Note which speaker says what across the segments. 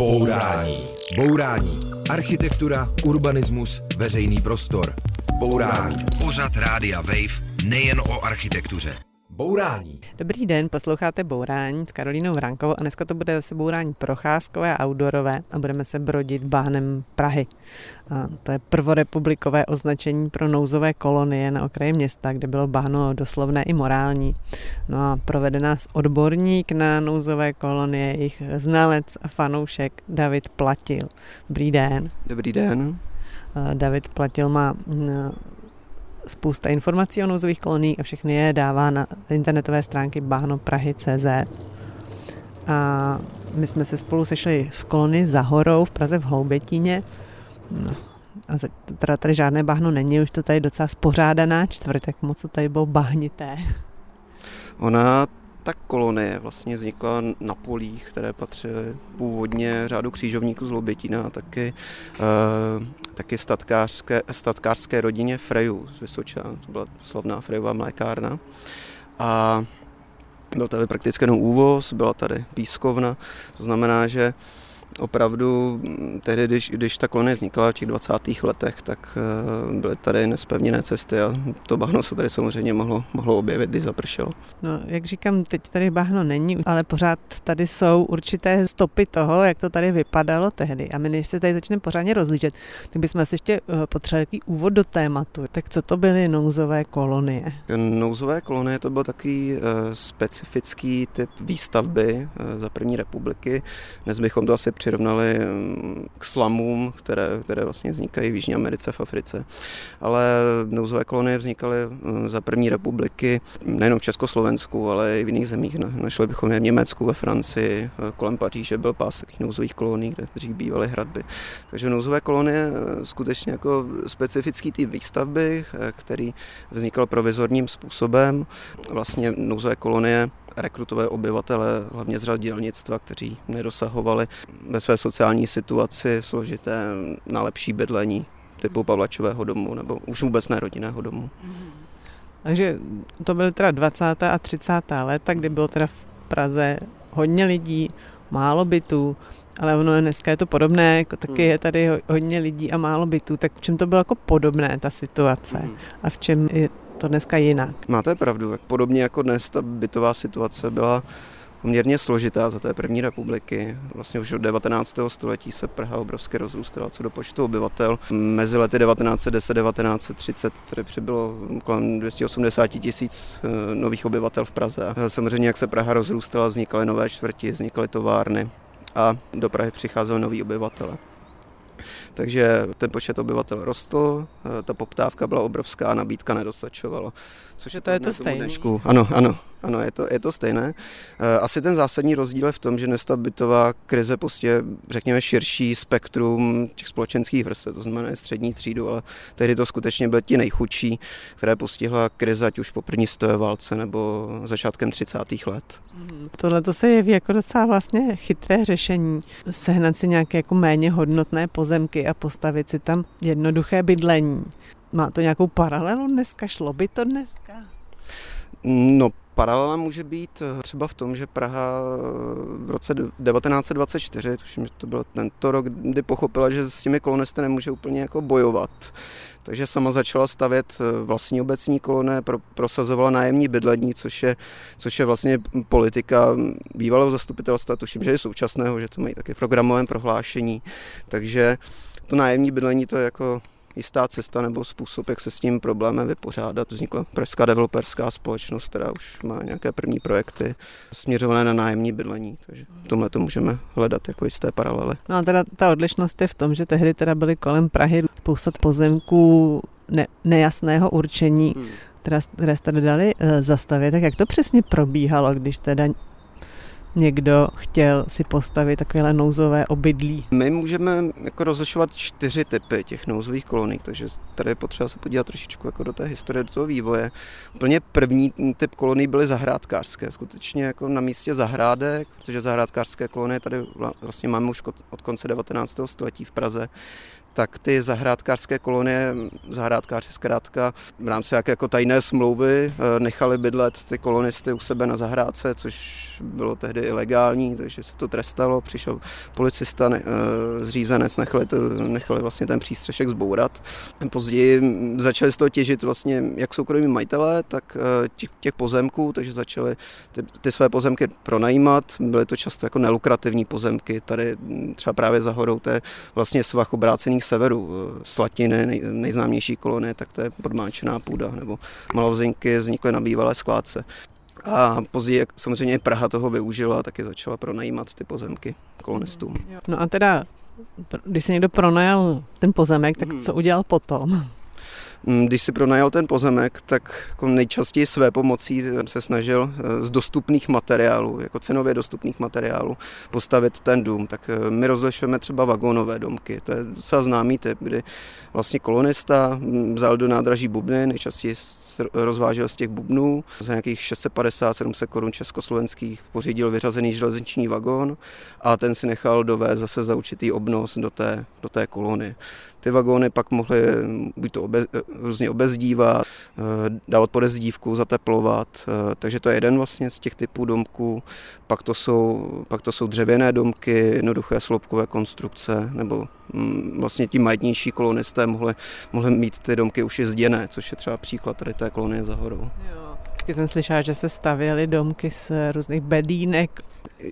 Speaker 1: Bourání. Bourání. Architektura, urbanismus, veřejný prostor. Bourání. Pořad Rádia Wave nejen o architektuře. Bourání.
Speaker 2: Dobrý den, posloucháte Bourání s Karolínou Vrankovou a dneska to bude zase Bourání procházkové a outdoorové a budeme se brodit bahnem Prahy. A to je prvorepublikové označení pro nouzové kolonie na okraji města, kde bylo bahno doslovné i morální. No a provede nás odborník na nouzové kolonie, jejich znalec a fanoušek David Platil. Dobrý den.
Speaker 3: Dobrý den.
Speaker 2: David Platil má spousta informací o nouzových koloniích a všechny je dává na internetové stránky bahnoprahy.cz. A my jsme se spolu sešli v kolonii za horou v Praze v Hloubětíně. No, a teda tady žádné bahno není, už to tady docela spořádaná čtvrtek, moc to tady bylo bahnité.
Speaker 3: Ona ta kolonie vlastně vznikla na polích, které patřily původně řádu křížovníků z Lobětina a taky, uh, taky statkářské, statkářské rodině Freju z Vysočan. To byla slavná Frejová mlékárna. A byl tady prakticky jenom úvoz, byla tady pískovna, to znamená, že opravdu mm, tehdy, když, když ta kolonie vznikla v těch 20. letech, tak eh, byly tady nespevněné cesty a to bahno se tady samozřejmě mohlo, mohlo objevit, když zapršelo.
Speaker 2: No, jak říkám, teď tady bahno není, ale pořád tady jsou určité stopy toho, jak to tady vypadalo tehdy. A my, než se tady začneme pořádně rozlížet, tak bychom si ještě eh, potřebovali takový úvod do tématu. Tak co to byly nouzové kolonie?
Speaker 3: Nouzové kolonie to byl takový uh, specifický typ výstavby za první republiky. Dnes bychom to asi přirovnali mm, k slamům, které, které vlastně vznikají v Jižní Americe, v Africe. Ale nouzové kolonie vznikaly mm, za první republiky nejenom v Československu, ale i v jiných zemích. Našli bychom je v Německu, ve Francii, kolem Paříže byl pás takových nouzových kolonií, kde dřív bývaly hradby. Takže nouzové kolonie eh, skutečně jako specifický typ výstavby, eh, který vznikal provizorním způsobem. Vlastně nouzové kolonie rekrutové obyvatele, hlavně z řad dělnictva, kteří nedosahovali ve své sociální situaci složité na lepší bydlení typu Pavlačového domu nebo už vůbec ne rodinného domu.
Speaker 2: Takže to byly teda 20. a 30. léta, kdy bylo teda v Praze hodně lidí, málo bytů, ale ono dneska je to podobné, jako taky hmm. je tady hodně lidí a málo bytů, tak v čem to bylo jako podobné ta situace hmm. a v čem je to dneska jinak.
Speaker 3: Máte pravdu, podobně jako dnes ta bytová situace byla poměrně složitá za té první republiky. Vlastně už od 19. století se Praha obrovsky rozrůstala co do počtu obyvatel. Mezi lety 1910-1930 tedy přibylo kolem 280 tisíc eh, nových obyvatel v Praze. Samozřejmě, jak se Praha rozrůstala, vznikaly nové čtvrti, vznikaly továrny a do Prahy přicházeli noví obyvatele. Takže ten počet obyvatel rostl, eh, ta poptávka byla obrovská, nabídka nedostačovala.
Speaker 2: Což je to, je to stejné.
Speaker 3: Ano, ano, ano, je to, je to stejné. Eh, asi ten zásadní rozdíl je v tom, že dnes bytová krize prostě, řekněme, širší spektrum těch společenských vrstev, to znamená střední třídu, ale tehdy to skutečně byly ti nejchudší, které postihla krize, ať už po první stoje válce nebo začátkem 30. let.
Speaker 2: Mhm. Tohle to se jeví jako docela vlastně chytré řešení. Sehnat si nějaké jako méně hodnotné pozemky a postavit si tam jednoduché bydlení. Má to nějakou paralelu dneska? Šlo by to dneska?
Speaker 3: No, paralela může být eh, třeba v tom, že Praha eh, v roce 1924, tuším, že to byl tento rok, kdy pochopila, že s těmi kolonisty nemůže úplně jako bojovat. Takže sama začala stavět eh, vlastní obecní koloné, pro, prosazovala nájemní bydlení, což je, což je vlastně politika bývalého zastupitelstva, tuším, že je současného, že to mají také programovém prohlášení. Takže to nájemní bydlení to je jako jistá cesta nebo způsob, jak se s tím problémem vypořádat. Vznikla Pražská developerská společnost, která už má nějaké první projekty směřované na nájemní bydlení, takže v tomhle to můžeme hledat jako jisté paralely.
Speaker 2: No a teda ta odlišnost je v tom, že tehdy teda byly kolem Prahy spousta pozemků ne, nejasného určení, hmm které, které jste dali e, zastavit, tak jak to přesně probíhalo, když teda někdo chtěl si postavit takovéhle nouzové obydlí?
Speaker 3: My můžeme jako rozlišovat čtyři typy těch nouzových kolonií, takže tady je potřeba se podívat trošičku jako do té historie, do toho vývoje. Úplně první typ kolonií byly zahrádkářské, skutečně jako na místě zahrádek, protože zahrádkářské kolonie tady vlastně máme už od konce 19. století v Praze, tak ty zahrádkářské kolonie, zahrádkáři zkrátka v rámci jaké jako tajné smlouvy eh, nechali bydlet ty kolonisty u sebe na zahrádce, což bylo tehdy ilegální, takže se to trestalo. Přišel policista, eh, zřízenec, nechali, to, nechali vlastně ten přístřešek zbourat. Později začali z toho těžit vlastně jak soukromí majitelé, tak eh, těch, těch pozemků, takže začali ty, ty své pozemky pronajímat. Byly to často jako nelukrativní pozemky. Tady třeba právě za horou, to je vlastně svach obrácených severu. Eh, Slatiny, nej, nejznámější kolonie, tak to je podmáčená půda, nebo malovzinky vznikly na bývalé skládce. A později samozřejmě Praha toho využila a taky začala pronajímat ty pozemky kolonistům.
Speaker 2: No a teda, když se někdo pronajal ten pozemek, tak co udělal potom?
Speaker 3: Mm, když si pronajal ten pozemek, tak jako nejčastěji své pomocí se snažil eh, z dostupných materiálů, jako cenově dostupných materiálů, postavit ten dům. Tak eh, my rozlišujeme třeba vagónové domky. To je docela známý typ, kdy vlastně kolonista mm, vzal do nádraží bubny, nejčastěji rozvážel z těch bubnů za nějakých 650-700 korun československých, pořídil vyřazený železniční vagón a ten si nechal dovést zase za určitý obnos do té, do té kolony. Ty vagóny pak mohly buď to obe, různě obezdívat, eh, dávat podezdívku, zateplovat, eh, takže to je jeden vlastně z těch typů domků. Pak to jsou, pak to jsou dřevěné domky, jednoduché sloupkové konstrukce, nebo mm, vlastně ti majetnější kolonisté mohli, mohli mít ty domky už jezděné, což je třeba příklad tady té kolonie za horou. Jo.
Speaker 2: Taky jsem slyšela, že se stavěly domky z různých bedínek.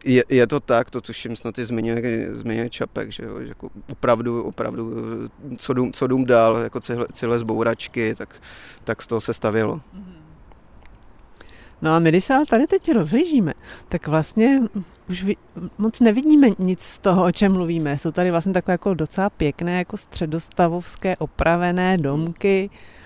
Speaker 3: Je, je to tak, to tuším snad i zmiňuje, zmiňuje Čapek, že, jo, že jako opravdu, opravdu, co dům, co dům dál, jako celé, celé zbouračky, tak, tak z toho se stavělo.
Speaker 2: No a my, když se ale tady teď rozhlížíme, tak vlastně už vi, moc nevidíme nic z toho, o čem mluvíme. Jsou tady vlastně takové jako docela pěkné, jako středostavovské opravené domky, Hm,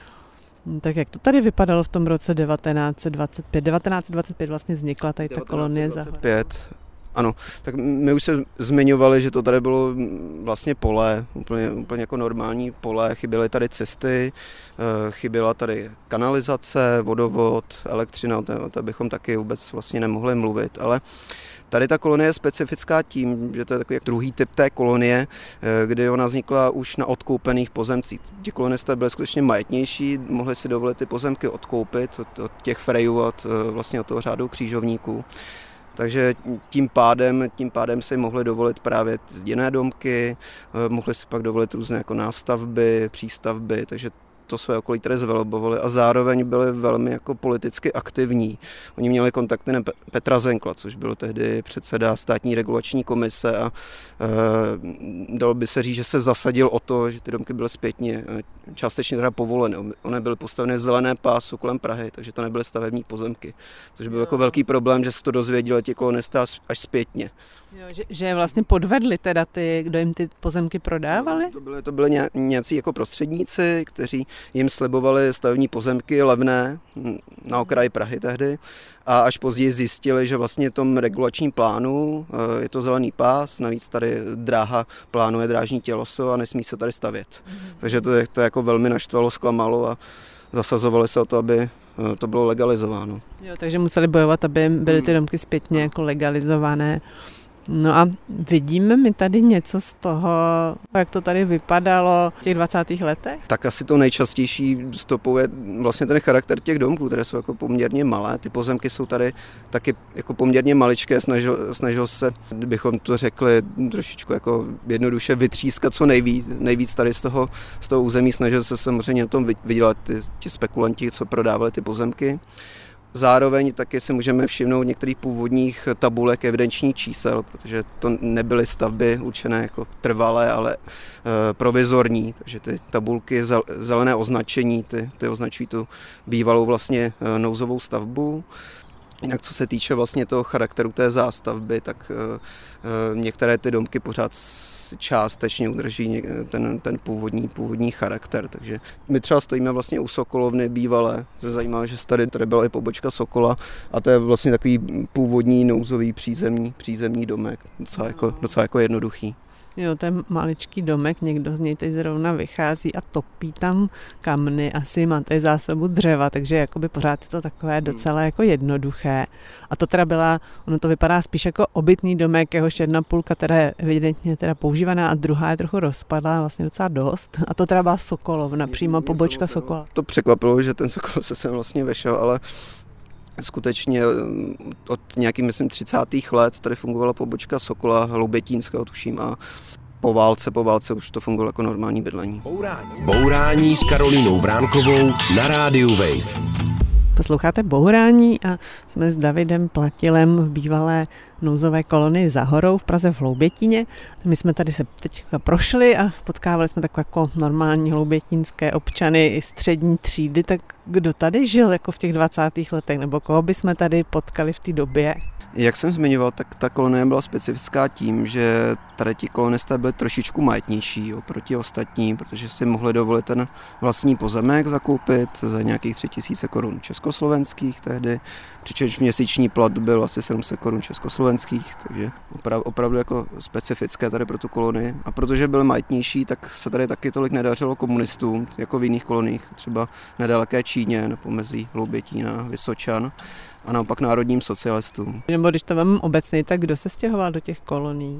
Speaker 2: tak jak to tady vypadalo v tom roce 1925? 1925 vlastně vznikla tady ta kolonie za
Speaker 3: 1925, ano, tak my už se zmiňovali, že to tady bylo vlastně pole, úplně, úplně jako normální pole, chyběly tady cesty, eh, chyběla tady kanalizace, vodovod, elektřina, o té bychom taky vůbec vlastně nemohli mluvit, ale Tady ta kolonie je specifická tím, že to je takový druhý typ té kolonie, eh, kdy ona vznikla už na odkoupených pozemcích. Ti kolonisté byli skutečně majetnější, mohli si dovolit ty pozemky odkoupit od, od těch frejů, od, eh, vlastně od toho řádu křížovníků. Takže tím pádem, tím pádem si mohli dovolit právě zděné domky, eh, mohli si pak dovolit různé jako nástavby, přístavby, takže to své okolí tady zvelobovali a zároveň byli velmi jako politicky aktivní. Oni měli kontakty na Petra Zenkla, což byl tehdy předseda státní regulační komise a e, dalo by se říct, že se zasadil o to, že ty domky byly zpětně eh, částečně teda povoleny. Ony byly postaveny v zelené pásu kolem Prahy, takže to nebyly stavební pozemky. Což byl jako velký problém, že se to dozvěděli ti kolonisté až zpětně.
Speaker 2: Jo, že, že vlastně podvedli teda ty, kdo jim ty pozemky prodávali?
Speaker 3: To byly, to byly ně, nějací jako prostředníci, kteří jim slibovali stavební pozemky levné na okraji Prahy tehdy a až později zjistili, že vlastně v tom regulačním plánu eh, je to zelený pás, navíc tady dráha plánuje drážní těloso a nesmí se tady stavět. Mm-hmm. Takže to, to jako velmi naštvalo, zklamalo a zasazovali se o to, aby eh, to bylo legalizováno.
Speaker 2: Jo, takže museli bojovat, aby byly ty hmm. domky zpětně jako legalizované. No a vidíme my tady něco z toho, jak to tady vypadalo v těch 20. letech?
Speaker 3: Tak asi to nejčastější stopou je vlastně ten charakter těch domků, které jsou jako poměrně malé. Ty pozemky jsou tady taky jako poměrně maličké, snažil, snažil se, kdybychom to řekli trošičku jako jednoduše vytřískat co nejvíc, nejvíc tady z toho, z toho území, snažil se samozřejmě na tom vydělat ty, ti spekulanti, co prodávali ty pozemky. Zároveň taky si můžeme všimnout některých původních tabulek evidenčních čísel, protože to nebyly stavby určené jako trvalé, ale e, provizorní, takže ty tabulky, zelené označení, ty, ty označují tu bývalou vlastně e, nouzovou stavbu. Jinak co se týče vlastně toho charakteru té zástavby, tak e, některé ty domky pořád částečně udrží ten, ten původní, původní charakter. Takže my třeba stojíme vlastně u Sokolovny bývalé. Je zajímavé, že tady, tady byla i pobočka Sokola a to je vlastně takový původní nouzový přízemní, přízemní domek. Docela jako, docela jako jednoduchý.
Speaker 2: Jo, ten maličký domek, někdo z něj teď zrovna vychází a topí tam kamny, asi má tady zásobu dřeva, takže jakoby pořád je to takové hmm. docela jako jednoduché. A to teda byla, ono to vypadá spíš jako obytný domek, jehož jedna půlka teda je evidentně teda používaná a druhá je trochu rozpadlá, vlastně docela dost. A to teda byla Sokolovna, přímo pobočka Sokola.
Speaker 3: To překvapilo, že ten Sokol se sem vlastně vešel, ale skutečně mm, od nějakých, myslím, 30. let tady fungovala pobočka Sokola Hloubětínského, tuším, a po válce, po válce už to fungovalo jako normální bydlení.
Speaker 1: Bourání. Bourání s Karolínou Vránkovou na rádiu Wave.
Speaker 2: Posloucháte Bourání a jsme s Davidem Platilem v bývalé nouzové kolonii za horou v Praze v Hloubětíně. My jsme tady se teď prošli a potkávali jsme takové jako normální hloubětínské občany i střední třídy, tak kdo tady žil jako v těch 20. letech, nebo koho by jsme tady potkali v té době?
Speaker 3: Jak jsem zmiňoval, tak ta kolonie byla specifická tím, že tady ti kolonisté byli trošičku majetnější oproti ostatním, protože si mohli dovolit ten vlastní pozemek zakoupit za nějakých 3000 korun československých tehdy, přičemž měsíční plat byl asi 700 korun československých, takže opravdu, opravdu jako specifické tady pro tu kolonii. A protože byli majetnější, tak se tady taky tolik nedařilo komunistům, jako v jiných koloniích, třeba nedaleké Číně nebo mezi Hloubětín a Vysočan a naopak národním socialistům.
Speaker 2: Nebo když to vám obecně, tak kdo se stěhoval do těch kolonií?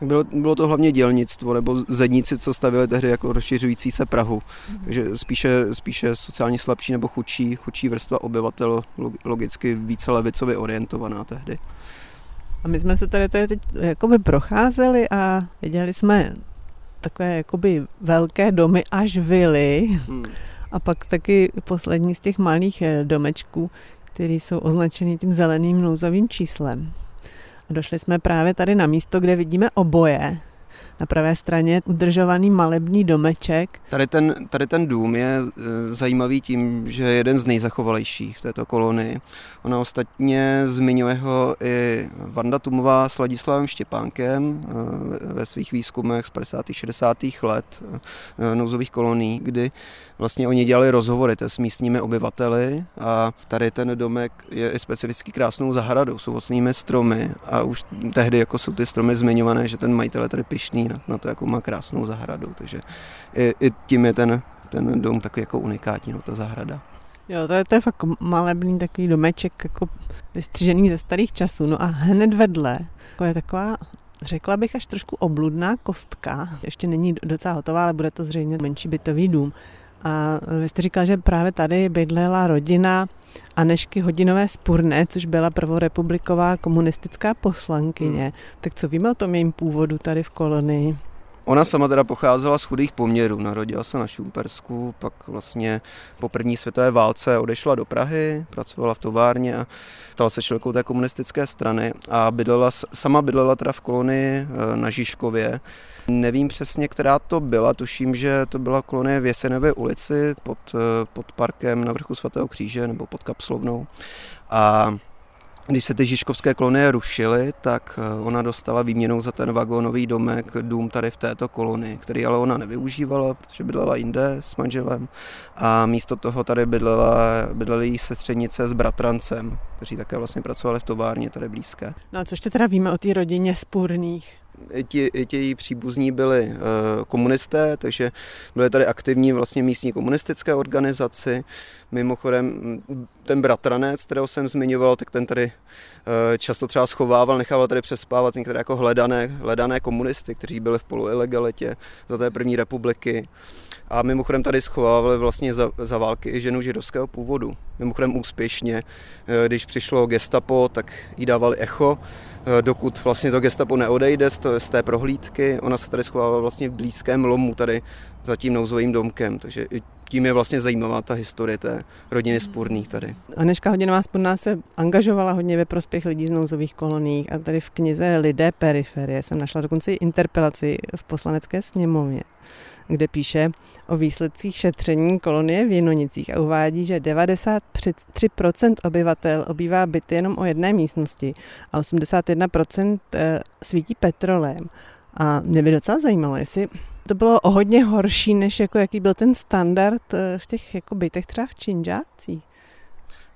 Speaker 3: Bylo, bylo to hlavně dělnictvo nebo zedníci, co stavili tehdy jako rozšiřující se Prahu. Mm. Takže spíše, spíše sociálně slabší nebo chudší, chudší vrstva obyvatel, logicky více levicově orientovaná tehdy.
Speaker 2: A my jsme se tady, tady teď jakoby procházeli a viděli jsme takové jakoby velké domy až vily. Hmm. A pak taky poslední z těch malých eh, domečků, které jsou označeny tím zeleným nouzovým číslem. A došli jsme právě tady na místo, kde vidíme oboje. Na pravé straně udržovaný malebný domeček.
Speaker 3: Tady ten, tady ten dům je e, zajímavý tím, že je jeden z nejzachovalejších v této kolonii. Ona ostatně zmiňuje ho i Vanda Tumová s Ladislavem Štěpánkem e, ve svých výzkumech z 50. 60. let e, nouzových kolonií, kdy vlastně oni dělali rozhovory s místními obyvateli a tady ten domek je i specificky krásnou zahradou s ovocnými stromy a už tehdy jako jsou ty stromy zmiňované, že ten majitel je tady pišný na, na to, jako má krásnou zahradu, takže i, i tím je ten, ten dům takový jako unikátní, no, ta zahrada.
Speaker 2: Jo, to je, to je fakt malebný takový domeček, jako vystřižený ze starých časů. No a hned vedle jako je taková řekla bych až trošku obludná kostka. Ještě není docela hotová, ale bude to zřejmě menší bytový dům. A vy jste říkal, že právě tady bydlela rodina Anešky Hodinové Spurné, což byla prvorepubliková komunistická poslankyně. Hmm. Tak co víme o tom jejím původu tady v kolonii?
Speaker 3: Ona sama teda pocházela z chudých poměrů, narodila se na Šumpersku, pak vlastně po první světové válce odešla do Prahy, pracovala v továrně a stala se členkou té komunistické strany a bydlela, sama bydlela teda v kolonii eh, na Žižkově. Nevím přesně, která to byla, tuším, že to byla kolonie v Jesenové ulici pod, eh, pod parkem na vrchu svatého kříže nebo pod kapslovnou. A když se ty Žižkovské kolonie rušily, tak eh, ona dostala výměnou za ten vagónový domek dům tady v této kolonii, který ale ona nevyužívala, protože bydlela jinde s manželem a místo toho tady bydlela, bydleli jí sestřednice s bratrancem, kteří také vlastně pracovali v továrně tady blízké.
Speaker 2: No a co ještě teda víme o té rodině spůrných?
Speaker 3: Ti, ti její příbuzní byli uh, komunisté, takže byly tady aktivní vlastně místní komunistické organizaci. Mimochodem ten bratranec, kterého jsem zmiňoval, tak ten tady uh, často třeba schovával, nechával tady přespávat některé jako hledané, hledané komunisty, kteří byli v poluilegalitě za té první republiky. A mimochodem tady schovávali vlastně za, za války i ženu židovského původu. Mimochodem úspěšně, uh, když přišlo gestapo, tak jí dávali echo, Eh, dokud vlastně to gestapo neodejde z, to, z té prohlídky. Ona se tady schovává vlastně v blízkém lomu tady za tím nouzovým domkem, takže tím je vlastně zajímavá ta historie té rodiny Spurných tady.
Speaker 2: Aneška Hodinová Spurná se angažovala hodně ve prospěch lidí z nouzových kolonií a tady v knize Lidé periferie jsem našla dokonce i interpelaci v poslanecké sněmovně kde píše o výsledcích šetření kolonie v Jinonicích a uvádí, že 93% obyvatel obývá byty jenom o jedné místnosti a 81% eh, svítí petrolem. A mě by docela zajímalo, jestli to bylo o hodně horší, než jako jaký byl ten standard eh, v těch jako bytech třeba v Činžácích.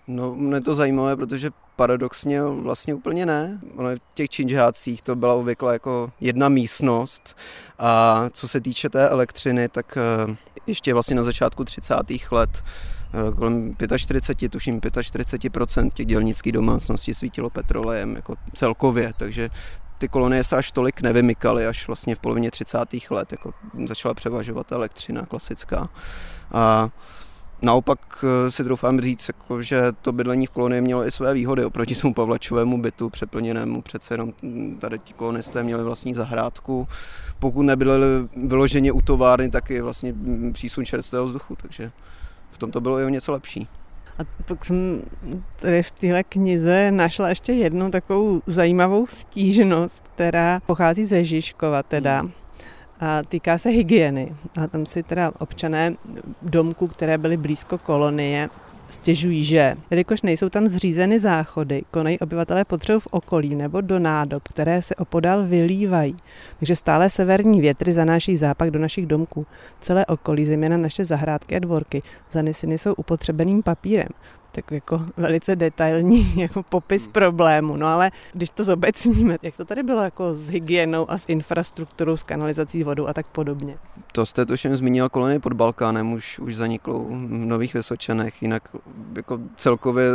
Speaker 3: No, mě to zajímavé, protože paradoxně vlastně úplně ne. Ono v těch činžácích to byla obvykle jako jedna místnost a co se týče té elektřiny, tak eh, ještě vlastně na začátku 30. let eh, kolem 45, tuším 45% těch dělnických domácností svítilo petrolejem jako celkově, takže ty kolonie se až tolik nevymykaly, až vlastně v polovině 30. let jako začala převažovat elektřina klasická. A Naopak eh, si doufám říct, jako, že to bydlení v kolonii mělo i své výhody oproti tomu Pavlačovému bytu přeplněnému. Přece jenom tady ti kolonisté měli vlastní zahrádku. Pokud nebydleli vyloženě u továrny, tak i vlastně přísun čerstvého vzduchu, takže v tom to bylo i o něco lepší.
Speaker 2: A pak jsem tady v téhle knize našla ještě jednu takovou zajímavou stížnost, která pochází ze Žižkova teda. Hmm a týká se hygieny. A tam si teda občané domku, které byly blízko kolonie, stěžují, že jelikož nejsou tam zřízeny záchody, konají obyvatelé potřebu v okolí nebo do nádob, které se opodál vylívají. Takže stále severní větry zanáší zápak do našich domků. Celé okolí, zejména naše zahrádky a dvorky, zaneseny jsou upotřebeným papírem tak jako velice detailní jako popis hmm. problému. No ale když to zobecníme, jak to tady bylo jako s hygienou a s infrastrukturou, s kanalizací vodou a tak podobně?
Speaker 3: To jste tuším zmínil kolony pod Balkánem, už, už zaniklou v Nových Vysočanech, jinak jako celkově,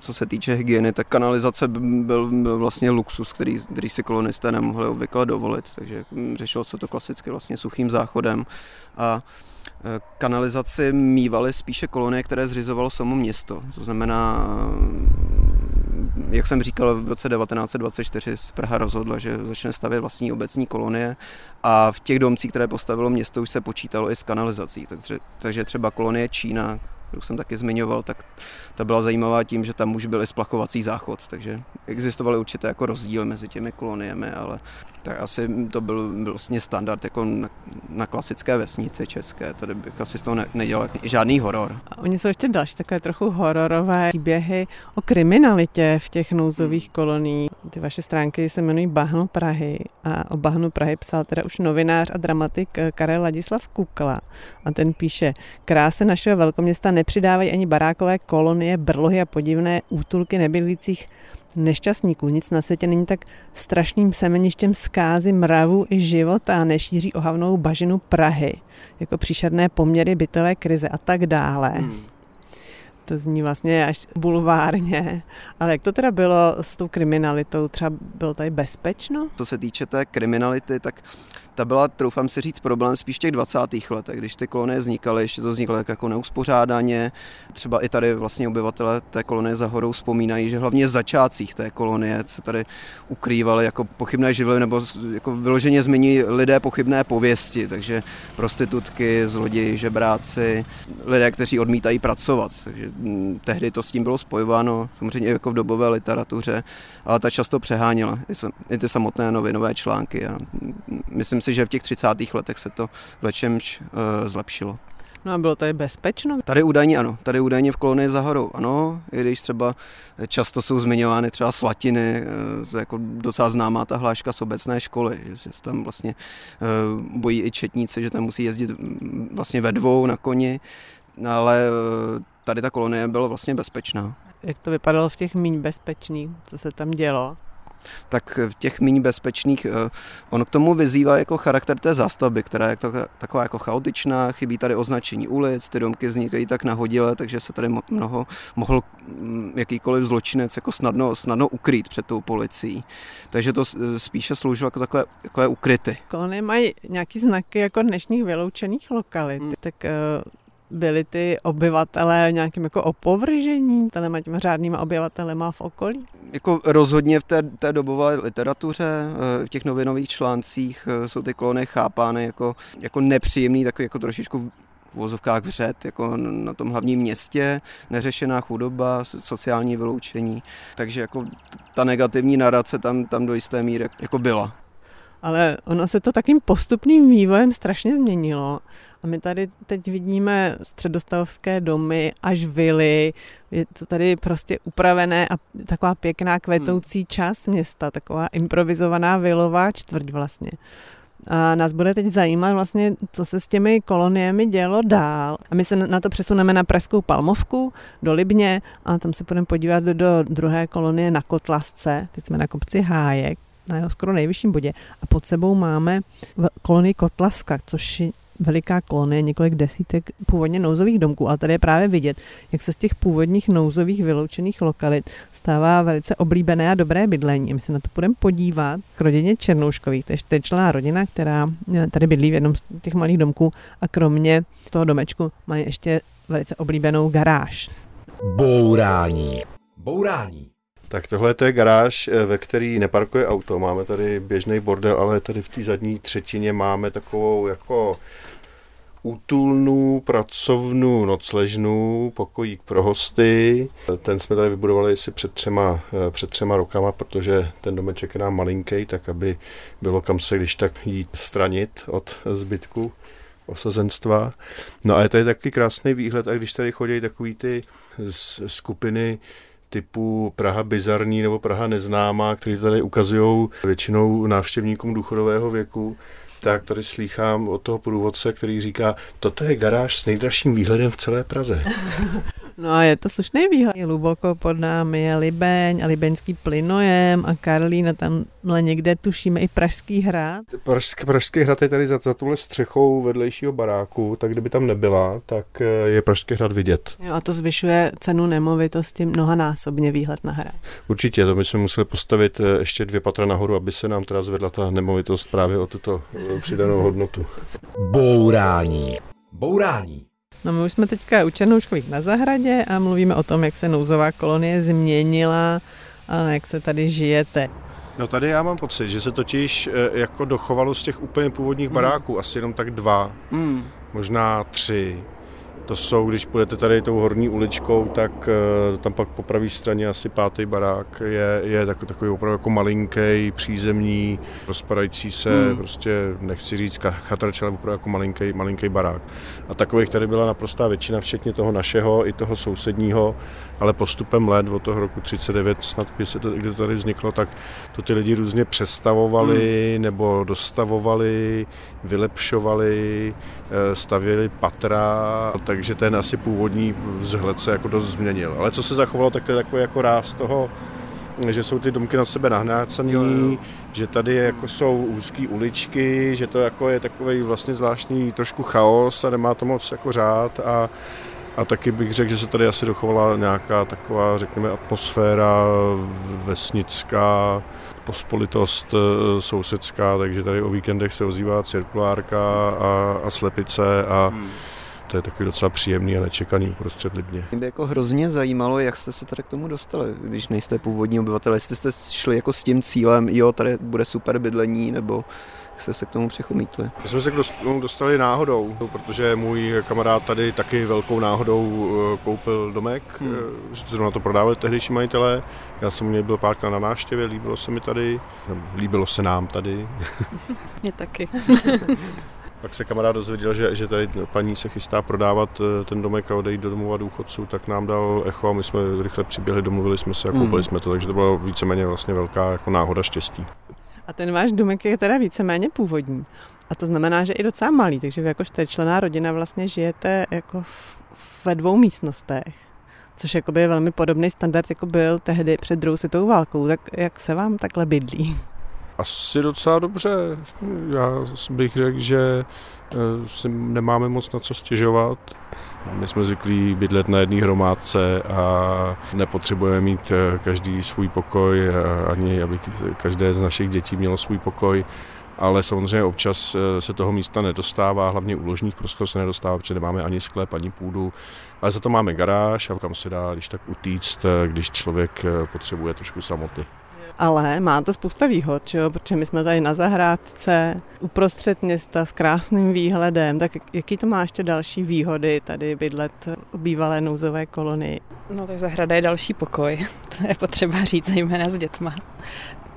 Speaker 3: co se týče hygieny, tak kanalizace byl, byl vlastně luxus, který, který si kolonisté nemohli obvykle dovolit, takže řešilo se to klasicky vlastně suchým záchodem a kanalizaci mývaly spíše kolonie, které zřizovalo samo město. To znamená, eh, jak jsem říkal, v roce 1924 Praha rozhodla, že začne stavět vlastní obecní kolonie a v těch domcích, které postavilo město, už se počítalo i s kanalizací. Takže, takže třeba kolonie Čína, kterou jsem taky zmiňoval, tak ta byla zajímavá tím, že tam už byl i splachovací záchod, takže existovaly určité jako rozdíl mezi těmi koloniemi, ale tak asi to byl, byl vlastně standard jako na, na klasické vesnici české, tady bych asi z toho ne, nedělal žádný horor.
Speaker 2: A oni jsou ještě další takové trochu hororové příběhy o kriminalitě v těch nouzových hmm. koloniích. Ty vaše stránky se jmenují Bahno Prahy a o Bahnu Prahy psal teda už novinář a dramatik Karel Ladislav Kukla a ten píše, kráse našeho velkoměsta nepřidávají ani barákové kolonie, brlohy a podivné útulky nebydlících nešťastníků. Nic na světě není tak strašným semeništěm zkázy mravu i života a nešíří ohavnou bažinu Prahy, jako příšerné poměry bytové krize a tak dále. Hmm. To zní vlastně až bulvárně. Ale jak to teda bylo s tou kriminalitou? Třeba bylo tady bezpečno?
Speaker 3: Co se týče té kriminality, tak ta byla, troufám si říct, problém spíš těch 20. letech, když ty kolonie vznikaly, ještě to vzniklo tak jako neuspořádaně. Třeba i tady vlastně obyvatele té kolonie za horou vzpomínají, že hlavně v začátcích té kolonie se tady ukrývaly jako pochybné živly nebo jako vyloženě zmiňují lidé pochybné pověsti, takže prostitutky, zloději, žebráci, lidé, kteří odmítají pracovat. Takže mm, tehdy to s tím bylo spojováno, samozřejmě jako v dobové literatuře, ale ta často přeháněla i ty samotné novinové články. A myslím si, že v těch 30. letech se to v lečemž uh, zlepšilo.
Speaker 2: No a bylo tady bezpečno?
Speaker 3: Tady údajně ano, tady údajně v kolonii za horou ano, i když třeba často jsou zmiňovány třeba slatiny, eh, to je jako docela známá ta hláška z obecné školy, že se tam vlastně eh, bojí i četníci, že tam musí jezdit mm, vlastně ve dvou na koni, ale tady ta kolonie byla vlastně bezpečná.
Speaker 2: Jak to vypadalo v těch míň bezpečných, co se tam dělo?
Speaker 3: Tak v těch méně bezpečných, eh, ono k tomu vyzývá jako charakter té zástavby, která je taková jako chaotičná, chybí tady označení ulic, ty domky vznikají tak nahodile, takže se tady mnoho mohl mm, jakýkoliv zločinec jako snadno, snadno ukrýt před tou policií. Takže to spíše sloužilo jako takové, takové ukryty.
Speaker 2: Kolony mají nějaký znaky jako dnešních vyloučených lokalit, hmm. tak byli ty obyvatelé nějakým jako opovržení těma těma řádnýma obyvatelema v okolí?
Speaker 3: Jako rozhodně v té, té dobové literatuře, eh, v těch novinových článcích eh, jsou ty kolony chápány jako, jako nepříjemný, takový jako trošičku v vozovkách vřet, jako na tom hlavním městě, neřešená chudoba, sociální vyloučení. Takže jako ta negativní narace tam, tam do jisté míry jako byla.
Speaker 2: Ale ono se to takým postupným vývojem strašně změnilo. A my tady teď vidíme středostavovské domy až vily, je to tady prostě upravené a taková pěkná kvetoucí hmm. část města, taková improvizovaná vilová čtvrť vlastně. A nás bude teď zajímat vlastně, co se s těmi koloniemi dělo dál. A my se na to přesuneme na Pražskou Palmovku do Libně a tam se budeme podívat do druhé kolonie na Kotlasce. Teď jsme na kopci Hájek na jeho skoro nejvyšším bodě a pod sebou máme kolonii Kotlaska, což veliká kolonie, několik desítek původně nouzových domků, ale tady je právě vidět, jak se z těch původních nouzových vyloučených lokalit stává velice oblíbené a dobré bydlení. My se na to budeme podívat k rodině Černouškových, to je čtyřčlená rodina, která eh, tady bydlí v jednom z těch malých domků a kromě toho domečku mají ještě velice oblíbenou garáž.
Speaker 1: Bourání. Bourání.
Speaker 4: Tak tohle to je garáž, eh, ve který neparkuje auto. Máme tady běžný bordel, ale tady v té zadní třetině máme takovou jako útulnu, pracovnu, nocležnu, pokojík pro hosty. Ten jsme tady vybudovali si před třema, eh, před třema rokama, protože ten domeček je nám malinký, tak aby bylo kam se když tak jít stranit od zbytku osazenstva. No a je tady taky krásný výhled a když tady chodí takový ty skupiny typu Praha bizarní nebo Praha neznámá, který tady ukazují většinou návštěvníkům důchodového věku, tak tady slýchám od toho průvodce, který říká, toto je garáž s nejdražším výhledem v celé Praze.
Speaker 2: No a je to slušný výhled. Hluboko pod námi je Libeň a Libeňský plynojem a Karlín a tamhle někde tušíme i Pražský hrad.
Speaker 4: Pražský, Pražský hrad je tady za, za tuhle střechou vedlejšího baráku, tak kdyby tam nebyla, tak eh, je Pražský hrad vidět.
Speaker 2: Jo, a to zvyšuje cenu nemovitosti mnohanásobně výhled na hrad.
Speaker 4: Určitě, to bychom museli postavit eh, ještě dvě patra nahoru, aby se nám teda zvedla ta nemovitost právě o tuto eh, přidanou hodnotu.
Speaker 1: Bourání. Bourání.
Speaker 2: No my už jsme teďka u Černouškových na zahradě a mluvíme o tom, jak se nouzová kolonie změnila a jak se tady žijete.
Speaker 4: No tady já mám pocit, že se totiž eh, jako dochovalo z těch úplně původních hmm. baráků asi jenom tak dva, mm. možná tři. To jsou, když půjdete tady tou horní uličkou, tak uh, tam pak po pravé straně asi pátý barák je, je takový, takový opravdu jako malinký, přízemní, rozpadající se, hmm. prostě nechci říct chatrč, ale opravdu jako malinký, malinký barák. A takových tady byla naprostá většina, včetně toho našeho i toho sousedního, ale postupem let od toho roku 39, snad kdy, se to, kdy to tady vzniklo, tak to ty lidi různě přestavovali hmm. nebo dostavovali, vylepšovali, eh, stavěli patra, takže ten asi původní vzhled se jako dost změnil. Ale co se zachovalo, tak to je takový jako ráz toho, že jsou ty domky na sebe nahnácený, že tady jako jsou úzké uličky, že to jako je takový vlastně zvláštní trošku chaos a nemá to moc jako řád. A a taky bych řekl, že se tady asi dochovala nějaká taková, řekněme, atmosféra vesnická, pospolitost eh, sousedská, takže tady o víkendech se ozývá cirkulárka a, a slepice a hmm to je takový docela příjemný a nečekaný uprostřed Libně.
Speaker 3: Mě by jako hrozně zajímalo, jak jste se tady k tomu dostali, když nejste původní obyvatel, jestli jste šli jako s tím cílem, jo, tady bude super bydlení, nebo jak jste se k tomu přechomítli?
Speaker 4: My jsme se k tomu dostali náhodou, protože můj kamarád tady taky velkou náhodou eh, koupil domek, hmm. Eh, zrovna to prodávali tehdejší majitelé. Já jsem u něj byl párkrát na návštěvě, líbilo se mi tady, líbilo se nám tady.
Speaker 2: Mě taky.
Speaker 4: Pak se kamarád dozvěděl, že, že tady paní se chystá prodávat eh, ten domek a odejít do domova důchodců, tak nám dal echo a my jsme rychle přiběhli, domluvili jsme se a koupili mm. jsme to, takže to bylo víceméně vlastně velká jako náhoda štěstí.
Speaker 2: A ten váš domek je teda víceméně původní. A to znamená, že i docela malý, takže vy jako čtyřčlená rodina vlastně žijete jako v, ve dvou místnostech což je velmi podobný standard, jako byl tehdy před druhou světovou válkou. Tak jak se vám takhle bydlí?
Speaker 4: Asi docela dobře. Já bych řekl, že eh, si nemáme moc na co stěžovat. My jsme zvyklí bydlet na jedné hromádce a nepotřebujeme mít eh, každý svůj pokoj, ani aby každé z našich dětí mělo svůj pokoj. Ale samozřejmě občas eh, se toho místa nedostává, hlavně úložních prostor se nedostává, protože nemáme ani sklep, ani půdu. Ale za to máme garáž a kam se dá, když tak utíct, když člověk potřebuje trošku samoty.
Speaker 2: Ale má to spousta výhod, čo? protože my jsme tady na zahrádce, uprostřed města s krásným výhledem, tak jaký to má ještě další výhody tady bydlet v bývalé nouzové kolonii?
Speaker 5: No tak zahrada je další pokoj, to je potřeba říct zejména s dětma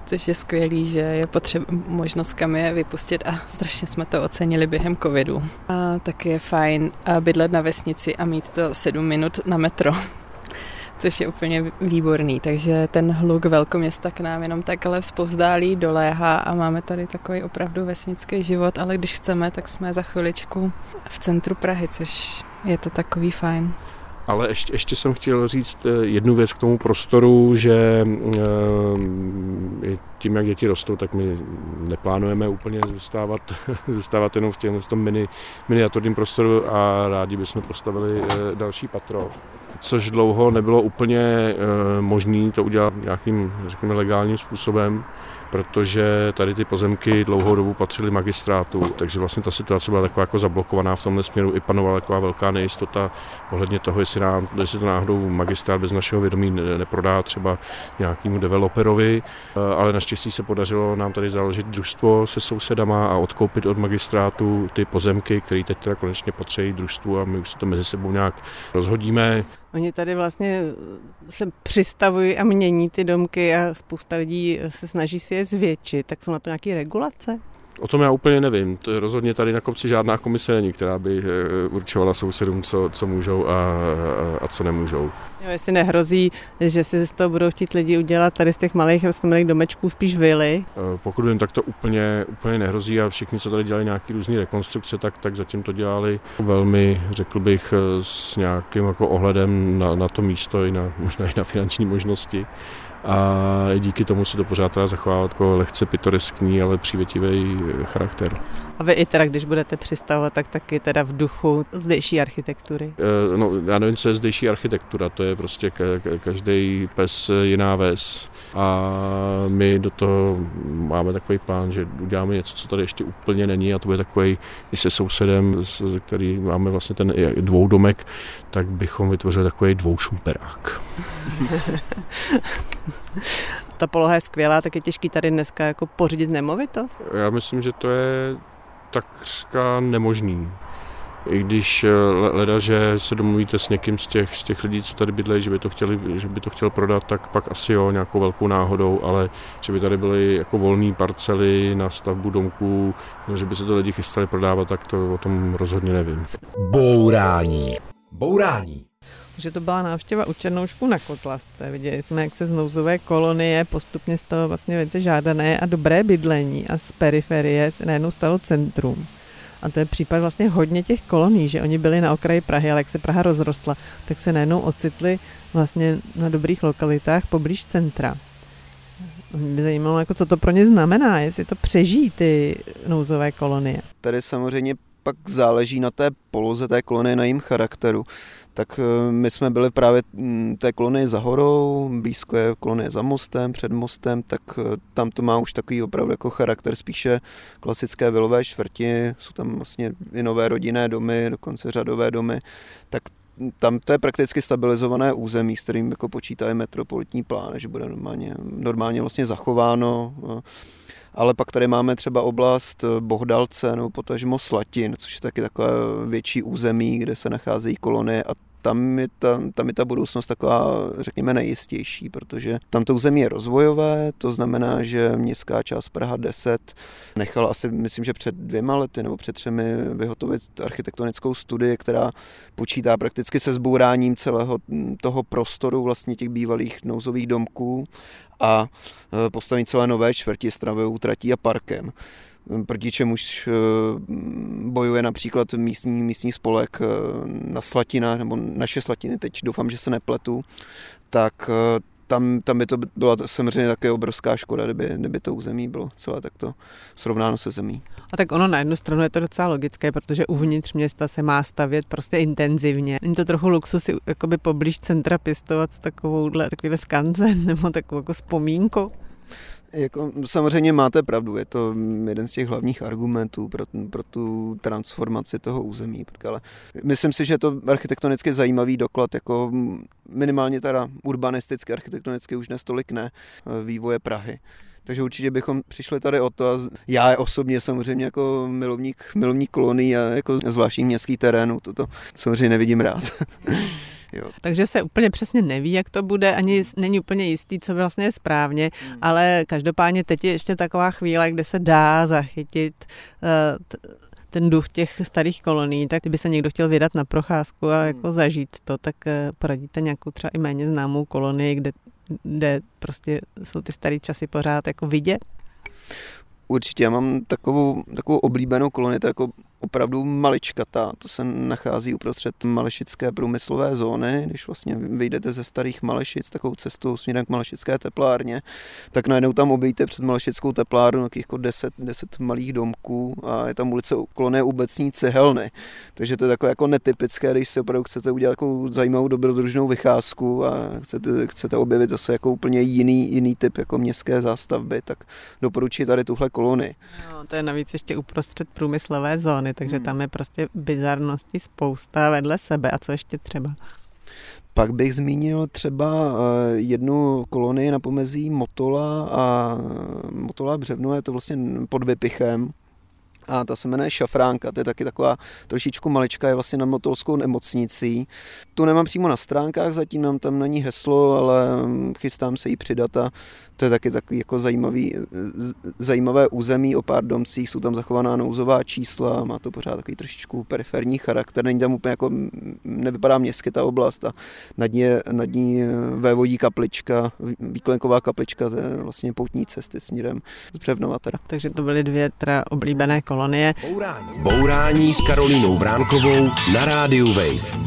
Speaker 5: což je skvělý, že je potřeba možnost kam je vypustit a strašně jsme to ocenili během covidu. A taky je fajn bydlet na vesnici a mít to sedm minut na metro, což je úplně výborný. Takže ten hluk velkoměsta k nám jenom takhle vzpovzdálí doléhá a máme tady takový opravdu vesnický život, ale když chceme, tak jsme za chviličku v centru Prahy, což je to takový fajn.
Speaker 4: Ale ještě, ještě jsem chtěl říct eh, jednu věc k tomu prostoru, že e, tím, jak děti rostou, tak my neplánujeme úplně zůstávat, zůstávat jenom v těm, tom mini, miniaturním prostoru a rádi bychom postavili e, další patro což dlouho nebylo úplně e, možné to udělat nějakým, řekněme, legálním způsobem protože tady ty pozemky dlouhou dobu patřily magistrátu, takže vlastně ta situace byla taková jako zablokovaná v tomhle směru. I panovala taková velká nejistota ohledně toho, jestli, nám, jestli to náhodou magistrát bez našeho vědomí neprodá třeba nějakému developerovi, eh, ale naštěstí se podařilo nám tady založit družstvo se sousedama a odkoupit od magistrátu ty pozemky, které teď teda konečně patří družstvu a my už se to mezi sebou nějak rozhodíme.
Speaker 2: Oni tady vlastně se přistavují a mění ty domky a spousta lidí se snaží si je zvětšit, tak jsou na to nějaké regulace?
Speaker 4: O tom já úplně nevím. To je rozhodně tady na kopci žádná komise není, která by eh, určovala sousedům, co, co můžou a, a, a co nemůžou.
Speaker 2: Jo, jestli nehrozí, že si z toho budou chtít lidi udělat tady z těch malých rostlinných domečků spíš vily?
Speaker 4: Eh, pokud vím, tak to úplně, úplně nehrozí a všichni, co tady dělali nějaké různé rekonstrukce, tak, tak zatím to dělali velmi, řekl bych, eh, s nějakým jako ohledem na, na to místo i na, možná i na finanční možnosti a díky tomu se to pořád teda zachová jako lehce pitoreskní, ale přívětivý charakter.
Speaker 2: A vy i teda, když budete přistavovat, tak taky teda v duchu zdejší architektury?
Speaker 4: E, no, já nevím, co je zdejší architektura, to je prostě každý pes jiná ves a my do toho máme takový plán, že uděláme něco, co tady ještě úplně není a to bude takový i se sousedem, s který máme vlastně ten dvoudomek, tak bychom vytvořili takový dvoušumperák.
Speaker 2: Ta poloha je skvělá, tak je těžký tady dneska jako pořídit nemovitost?
Speaker 4: Já myslím, že to je takřka nemožný. I když eh, leda, že se domluvíte s někým z těch, z těch lidí, co tady bydlejí, že by to chtěli, že by to chtěl prodat, tak pak asi jo, nějakou velkou náhodou, ale že by tady byly jako volné parcely na stavbu domků, no, že by se to lidi chystali prodávat, tak to o tom rozhodně nevím.
Speaker 1: Bourání. Bourání
Speaker 2: že to byla návštěva u Černoušku na Kotlasce. Viděli jsme, jak se z nouzové kolonie postupně z toho vlastně věci žádané a dobré bydlení a z periferie se najednou stalo centrum. A to je případ vlastně hodně těch koloní, že oni byli na okraji Prahy, ale jak se Praha rozrostla, tak se najednou ocitli vlastně na dobrých lokalitách poblíž centra. Mě by zajímalo, jako co to pro ně znamená, jestli to přežijí ty nouzové kolonie.
Speaker 3: Tady samozřejmě pak záleží na té poloze té kolonie, na jejím charakteru tak eh, my jsme byli právě mm, té kolonii za horou, blízko je kolonie za mostem, před mostem, tak eh, tam to má už takový opravdu jako charakter spíše klasické vilové čtvrti, jsou tam vlastně i nové rodinné domy, dokonce řadové domy, tak tam to je prakticky stabilizované území, s kterým jako počítá metropolitní plán, že bude normálně, normálně vlastně zachováno. Eh, ale pak tady máme třeba oblast Bohdalce nebo potažmo Slatin, což je taky takové větší území, kde se nacházejí kolonie a tam je, ta, tam je ta budoucnost taková, řekněme, nejistější, protože tam to území je rozvojové, to znamená, že městská část Praha 10 nechala asi, myslím, že před dvěma lety nebo před třemi vyhotovit architektonickou studii, která počítá prakticky se zbouráním celého toho prostoru vlastně těch bývalých nouzových domků a e, postavení celé nové čtvrti s travou tratí a parkem proti čemuž eh, bojuje například místní, místní spolek eh, na Slatina, nebo naše Slatiny, teď doufám, že se nepletu, tak tam, tam by to byla samozřejmě také obrovská škoda, kdyby, kdyby to území bylo celé takto srovnáno se zemí.
Speaker 2: A tak ono na jednu stranu je to docela logické, protože uvnitř města se má stavět prostě intenzivně. Není to trochu luxus si jakoby poblíž centra pěstovat takovouhle, takovýhle skanzen nebo takovou jako vzpomínku?
Speaker 3: Jako, samozřejmě máte pravdu, je to jeden z těch hlavních argumentů pro, pro tu transformaci toho území. Ale myslím si, že je to architektonicky zajímavý doklad, jako minimálně teda urbanisticky, architektonicky už nestolik ne, vývoje Prahy. Takže určitě bychom přišli tady o to. A já osobně samozřejmě jako milovník, milovník kolonií a jako zvláštních městských terénů, toto samozřejmě nevidím rád.
Speaker 2: Jo. Takže se úplně přesně neví, jak to bude, ani není úplně jistý, co vlastně je správně, hmm. ale každopádně teď je ještě taková chvíle, kde se dá zachytit uh, ten duch těch starých kolonií, tak kdyby se někdo chtěl vydat na procházku a jako zažít to, tak eh, poradíte nějakou třeba i méně známou kolonii, kde, kde prostě jsou ty staré časy pořád jako vidět?
Speaker 3: Určitě, já mám takovou, takovou oblíbenou kolonii, to je jako opravdu maličkatá. To se nachází uprostřed Malešické průmyslové zóny. Když vlastně vyjdete ze starých Malešic takovou cestou směrem k Malešické teplárně, tak najednou tam obejte před Malešickou teplárnu nějakých jako 10, 10 malých domků a je tam ulice kolonie Ubecní cihelny. Takže to je takové jako netypické, když se opravdu chcete udělat takovou zajímavou dobrodružnou vycházku a chcete, chcete objevit zase jako úplně jiný, jiný typ jako městské zástavby, tak doporučuji tady tuhle kolonii.
Speaker 2: No, to je navíc ještě uprostřed průmyslové zóny, takže hmm. tam je prostě bizarnosti spousta vedle sebe. A co ještě třeba?
Speaker 3: Pak bych zmínil třeba eh, jednu kolonii na pomezí Motola a Motola Břevno, je to vlastně pod Vypichem, a ta se jmenuje Šafránka, to je taky taková trošičku malička, je vlastně na motolskou nemocnicí. Tu nemám přímo na stránkách, zatím nám tam není heslo, ale chystám se jí přidat a to je taky takový jako zajímavý, zajímavé území o pár domcích, jsou tam zachovaná nouzová čísla, má to pořád takový trošičku periferní charakter, není tam úplně jako, nevypadá městsky ta oblast a nad ní, nad ní vévodí kaplička, výklenková kaplička, to je vlastně poutní cesty směrem z Břevnova teda.
Speaker 2: Takže to byly dvě teda oblíbené kolonie.
Speaker 1: Bourání. Bourání s Karolínou Vránkovou na rádiu Wave.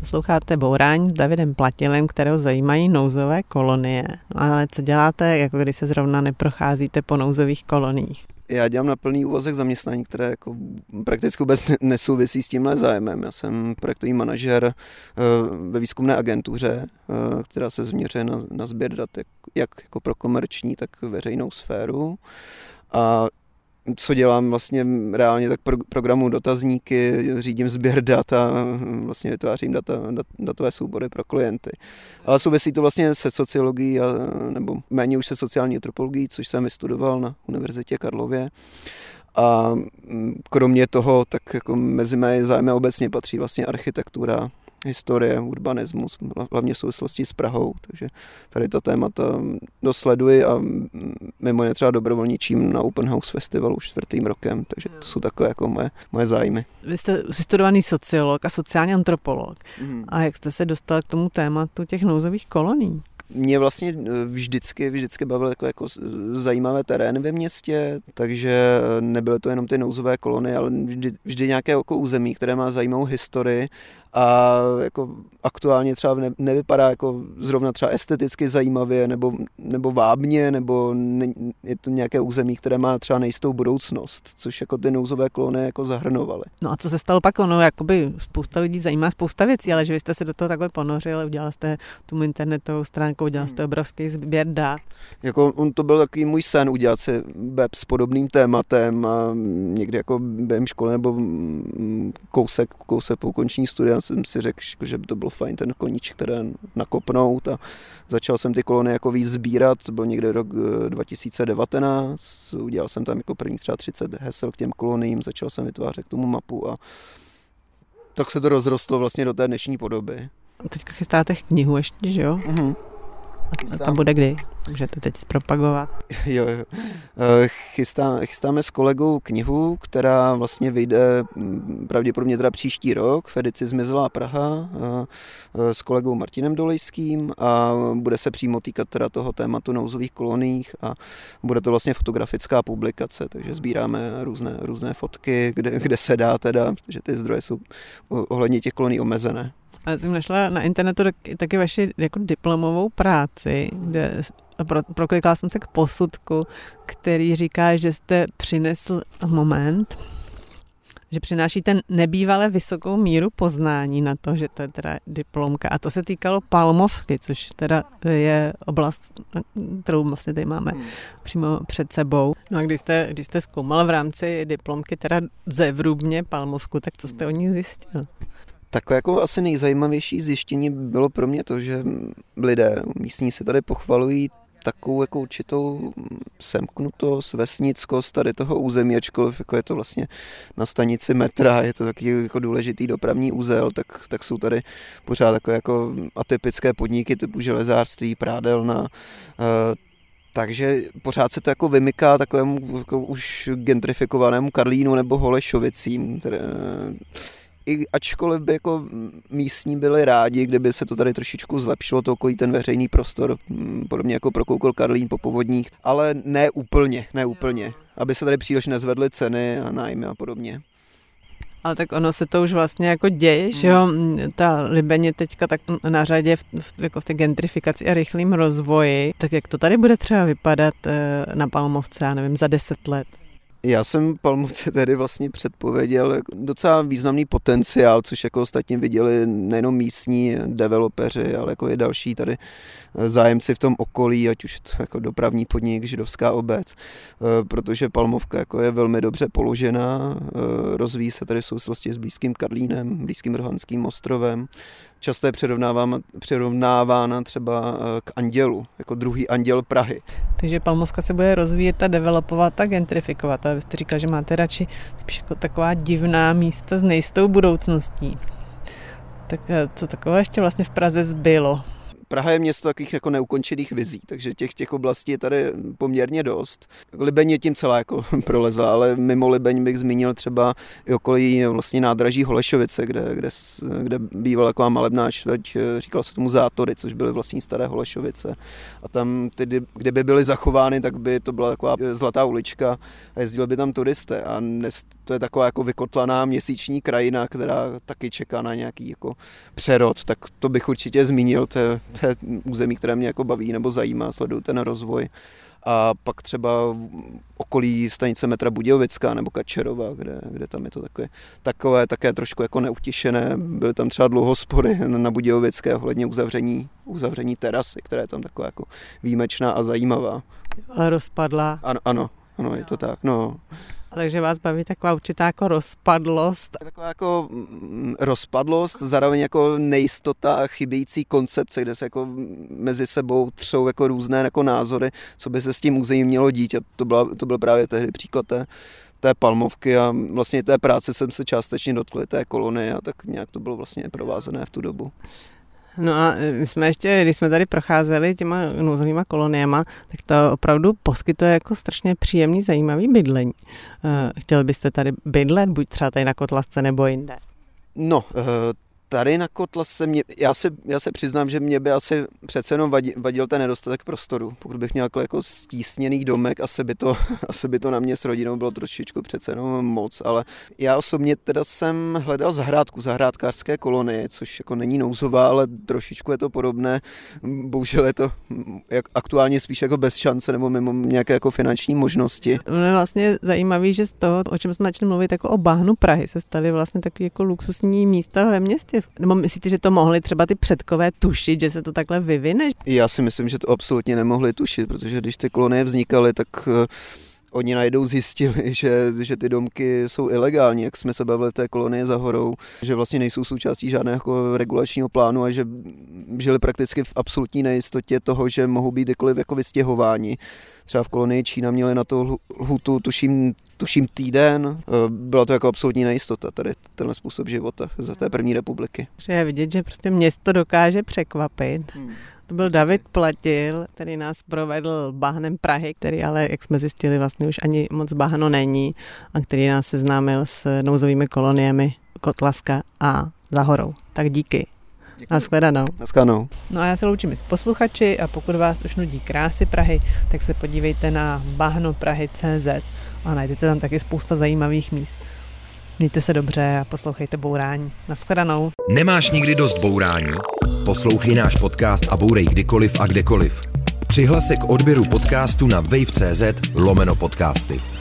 Speaker 2: Posloucháte Bourání s Davidem Platilem, kterého zajímají nouzové kolonie. No ale co děláte, jako když se zrovna neprocházíte po nouzových koloniích?
Speaker 3: Já dělám na plný úvazek zaměstnání, které jako prakticky vůbec nesouvisí s tímhle zájmem. Já jsem projektový manažer eh, ve výzkumné agentuře, eh, která se změřuje na, na sběr dat jak, jak jako pro komerční, tak veřejnou sféru. A co dělám vlastně reálně, tak pro, programu dotazníky, řídím sběr dat a vlastně vytvářím data, dat, datové soubory pro klienty. Ale souvisí to vlastně se sociologií, a, nebo méně už se sociální antropologií, což jsem vystudoval na Univerzitě Karlově. A kromě toho, tak jako mezi mé zájmy obecně patří vlastně architektura, historie, urbanismus, hlavně v souvislosti s Prahou, takže tady ta témata dosleduji a mimo jiné třeba dobrovolničím na Open House Festivalu čtvrtým rokem, takže to jsou takové jako moje, moje zájmy.
Speaker 2: Vy jste vystudovaný sociolog a sociální antropolog. Mm. A jak jste se dostal k tomu tématu těch nouzových kolonií?
Speaker 3: mě vlastně eh, vždycky, vždycky bavil jako, jako zajímavé terény ve městě, takže nebyly to jenom ty nouzové kolony, ale vždy, vždy nějaké jako území, které má zajímavou historii a jako aktuálně třeba ne, nevypadá jako zrovna třeba esteticky zajímavě nebo, nebo vábně, nebo ne, je to nějaké území, které má třeba nejistou budoucnost, což jako ty nouzové kolony jako zahrnovaly.
Speaker 2: No a co se stalo pak? Ono, jakoby spousta lidí zajímá spousta věcí, ale že vy jste se do toho takhle ponořil, udělal jste tu internetovou stránku, udělal jste hmm. obrovský sběr dát.
Speaker 3: Jako on to byl takový můj sen udělat si web s podobným tématem a někdy jako během školy nebo kousek, kousek po ukončení studia jsem si řekl, že by to bylo fajn ten koníček které nakopnout a začal jsem ty kolony jako víc sbírat, to byl někde rok 2019, eh, udělal jsem tam jako první třeba 30 hesel k těm koloním, začal jsem vytvářet k tomu mapu a tak se to rozrostlo vlastně do té dnešní podoby.
Speaker 2: Teďka chystáte knihu ještě, že jo? Uh-huh. A tam bude kdy? Můžete teď zpropagovat.
Speaker 3: Jo, jo. Eh, chystá, chystáme s kolegou knihu, která vlastně vyjde mm, pravděpodobně teda příští rok v edici Zmizelá Praha eh, eh, s kolegou Martinem Dolejským a bude se přímo týkat teda toho tématu nouzových koloních a bude to vlastně fotografická publikace, takže sbíráme různé, různé fotky, kde, kde se dá teda, protože ty zdroje jsou ohledně těch koloní omezené.
Speaker 2: Já jsem našla na internetu taky vaši jako diplomovou práci, kde pro, proklikala jsem se k posudku, který říká, že jste přinesl moment, že přinášíte nebývalé vysokou míru poznání na to, že to je teda diplomka. A to se týkalo palmovky, což teda je oblast, kterou vlastně tady máme hmm. přímo před sebou. No a když jste, když jste zkoumal v rámci diplomky teda zevrubně palmovku, tak co jste o ní zjistil?
Speaker 3: Takové jako asi nejzajímavější zjištění bylo pro mě to, že lidé místní se tady pochvalují takovou jako určitou semknutost, vesnickost tady toho území, ačkoliv jako je to vlastně na stanici metra, je to taky jako důležitý dopravní úzel, tak, tak jsou tady pořád takové jako atypické podniky typu železářství, prádelna, eh, Takže pořád se to jako vymyká takovému jako už gentrifikovanému Karlínu nebo Holešovicím. Které, i ačkoliv by jako místní byli rádi, kdyby se to tady trošičku zlepšilo, to okolí ten veřejný prostor, podobně jako prokoukol Karlín po povodních, ale ne úplně, ne úplně, aby se tady příliš nezvedly ceny a nájmy a podobně.
Speaker 2: Ale tak ono se to už vlastně jako děje, že jo, hmm. ta Libeň je teďka tak na řadě v, v, jako v té gentrifikaci a rychlém rozvoji, tak jak to tady bude třeba vypadat eh, na Palmovce, já nevím, za deset let?
Speaker 3: Já jsem Palmovce tedy vlastně předpověděl docela významný potenciál, což jako ostatně viděli nejenom místní developeři, ale jako i další tady zájemci v tom okolí, ať už je to jako dopravní podnik, židovská obec, eh, protože Palmovka jako je velmi dobře položená, eh, rozvíjí se tady v souvislosti s blízkým Karlínem, blízkým Rohanským ostrovem, často je přirovnávána třeba eh, k andělu, jako druhý anděl Prahy.
Speaker 2: Takže Palmovka se bude rozvíjet a developovat a gentrifikovat. A vy jste říkal, že máte radši spíš jako taková divná místa s nejistou budoucností. Tak co takové ještě vlastně v Praze zbylo?
Speaker 3: Praha je město takových jako neukončených vizí, takže těch, těch oblastí je tady poměrně dost. Libeň je tím celá jako prolezla, ale mimo Libeň bych zmínil třeba i okolí vlastně nádraží Holešovice, kde, kde, kde bývala taková malebná čtvrť, říkalo se tomu Zátory, což byly vlastně staré Holešovice. A tam, ty, kdyby byly zachovány, tak by to byla taková zlatá ulička a jezdili by tam turisté. A dnes to je taková jako vykotlaná měsíční krajina, která taky čeká na nějaký jako přerod, tak to bych určitě zmínil, to je, to je území, které mě jako baví nebo zajímá, sleduju ten rozvoj. A pak třeba okolí stanice metra Budějovická nebo Kačerova, kde, kde tam je to takové, takové také trošku jako neutěšené. Byly tam třeba dlouho spory na Budějovické ohledně uzavření, uzavření terasy, která je tam taková jako výjimečná a zajímavá.
Speaker 2: Ale rozpadla.
Speaker 3: Ano, ano, ano, je to tak. No.
Speaker 2: Takže vás baví taková určitá jako rozpadlost.
Speaker 3: Taková jako mm, rozpadlost, zároveň jako nejistota a chybějící koncepce, kde se jako mezi sebou třou jako různé jako názory, co by se s tím muzeím mělo dít. A to, byla, to byl právě tehdy příklad té, té palmovky a vlastně té práce jsem se částečně dotkl té kolony a tak nějak to bylo vlastně provázené v tu dobu.
Speaker 2: No a e, my jsme ještě, když jsme tady procházeli těma nouzovýma koloniema, tak to opravdu poskytuje jako strašně příjemný, zajímavý bydlení. E, chtěli byste tady bydlet, buď třeba tady na Kotlasce nebo jinde?
Speaker 3: No, e, tady na se mě, já se, já se přiznám, že mě by asi přece jenom vadil, vadil ten nedostatek prostoru. Pokud bych měl jako stísněný domek, asi by, to, asi by to na mě s rodinou bylo trošičku přece jenom moc, ale já osobně teda jsem hledal zahrádku, zahrádkářské kolony, což jako není nouzová, ale trošičku je to podobné. Bohužel je to jak aktuálně spíš jako bez šance nebo mimo nějaké jako finanční možnosti.
Speaker 2: No je vlastně zajímavý, že z toho, o čem jsme začali mluvit, jako o bahnu Prahy, se staly vlastně takové jako luxusní místa ve městě nebo myslíte, že to mohli třeba ty předkové tušit, že se to takhle vyvine?
Speaker 3: Já si myslím, že to absolutně nemohli tušit, protože když ty kolonie vznikaly, tak eh, oni najednou zjistili, že, že ty domky jsou ilegální, jak jsme se bavili v té kolonie za horou, že vlastně nejsou součástí žádného jako regulačního plánu a že žili prakticky v absolutní nejistotě toho, že mohou být kdykoliv jako vystěhováni. Třeba v kolonii Čína měli na to lhutu, tuším, tuším týden. Eh, byla to jako absolutní nejistota tady tenhle způsob života za té první republiky.
Speaker 2: Že je vidět, že prostě město dokáže překvapit. Hmm. To byl David Platil, který nás provedl bahnem Prahy, který ale, jak jsme zjistili, vlastně už ani moc bahno není a který nás seznámil s nouzovými koloniemi Kotlaska a Zahorou. Tak díky. Naschledanou.
Speaker 3: Naschledanou.
Speaker 2: No a já se loučím s posluchači a pokud vás už nudí krásy Prahy, tak se podívejte na bahnoprahy.cz a najdete tam taky spousta zajímavých míst. Mějte se dobře a poslouchejte Bourání. Naschledanou.
Speaker 1: Nemáš nikdy dost bourání? Poslouchej náš podcast a bourej kdykoliv a kdekoliv. Přihlas se k odběru podcastu na wave.cz lomeno podcasty.